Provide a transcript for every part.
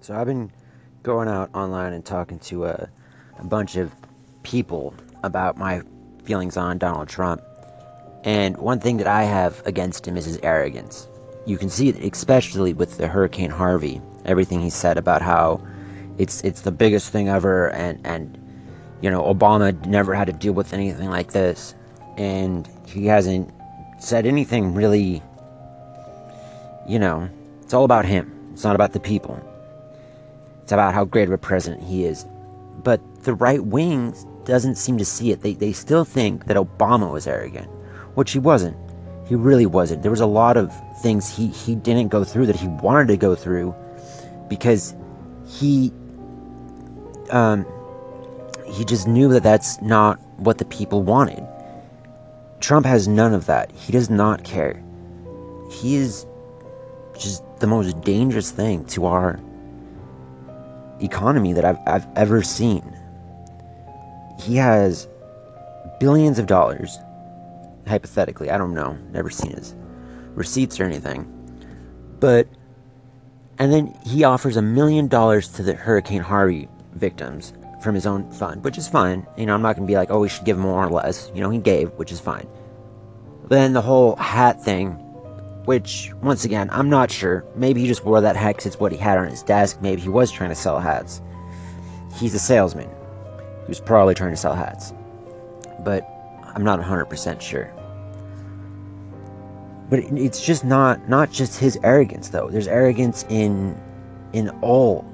So I've been going out online and talking to a, a bunch of people about my feelings on Donald Trump. And one thing that I have against him is his arrogance. You can see it especially with the Hurricane Harvey. Everything he said about how it's it's the biggest thing ever and and you know Obama never had to deal with anything like this and he hasn't said anything really you know it's all about him. It's not about the people. It's about how great of a president he is. But the right wing doesn't seem to see it. They, they still think that Obama was arrogant, which he wasn't. He really wasn't. There was a lot of things he, he didn't go through that he wanted to go through because he um, he just knew that that's not what the people wanted. Trump has none of that. He does not care. He is just the most dangerous thing to our economy that I've, I've ever seen. He has billions of dollars, hypothetically. I don't know. Never seen his receipts or anything. But, and then he offers a million dollars to the Hurricane Harvey victims from his own fund, which is fine. You know, I'm not going to be like, oh, we should give more or less. You know, he gave, which is fine. But then the whole hat thing, which, once again, I'm not sure. Maybe he just wore that hat because it's what he had on his desk. Maybe he was trying to sell hats. He's a salesman. He was probably trying to sell hats. But I'm not 100% sure. But it's just not not just his arrogance though. There's arrogance in in all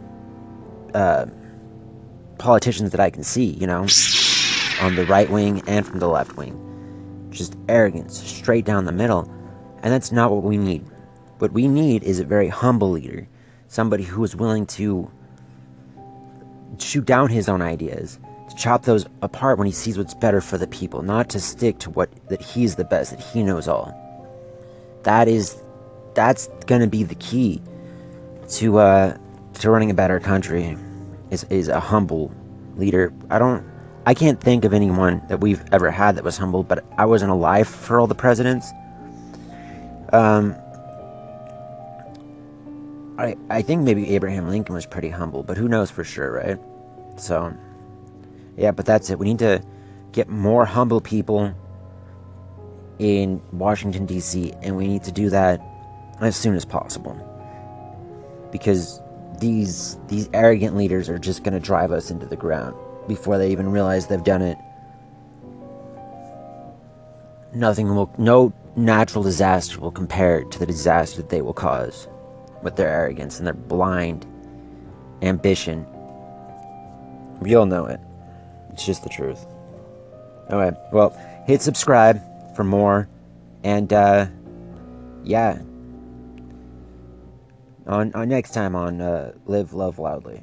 uh, politicians that I can see, you know, on the right wing and from the left wing. Just arrogance straight down the middle. And that's not what we need. What we need is a very humble leader, somebody who is willing to shoot down his own ideas, to chop those apart when he sees what's better for the people, not to stick to what that he's the best, that he knows all. That is that's going to be the key to uh to running a better country is is a humble leader. I don't I can't think of anyone that we've ever had that was humble, but I wasn't alive for all the presidents. Um, I I think maybe Abraham Lincoln was pretty humble, but who knows for sure, right? So, yeah, but that's it. We need to get more humble people in Washington D.C., and we need to do that as soon as possible because these these arrogant leaders are just going to drive us into the ground before they even realize they've done it. Nothing will, no natural disaster will compare to the disaster that they will cause with their arrogance and their blind ambition. We all know it. It's just the truth. Alright, well, hit subscribe for more. And, uh, yeah. On, on next time on uh, Live Love Loudly.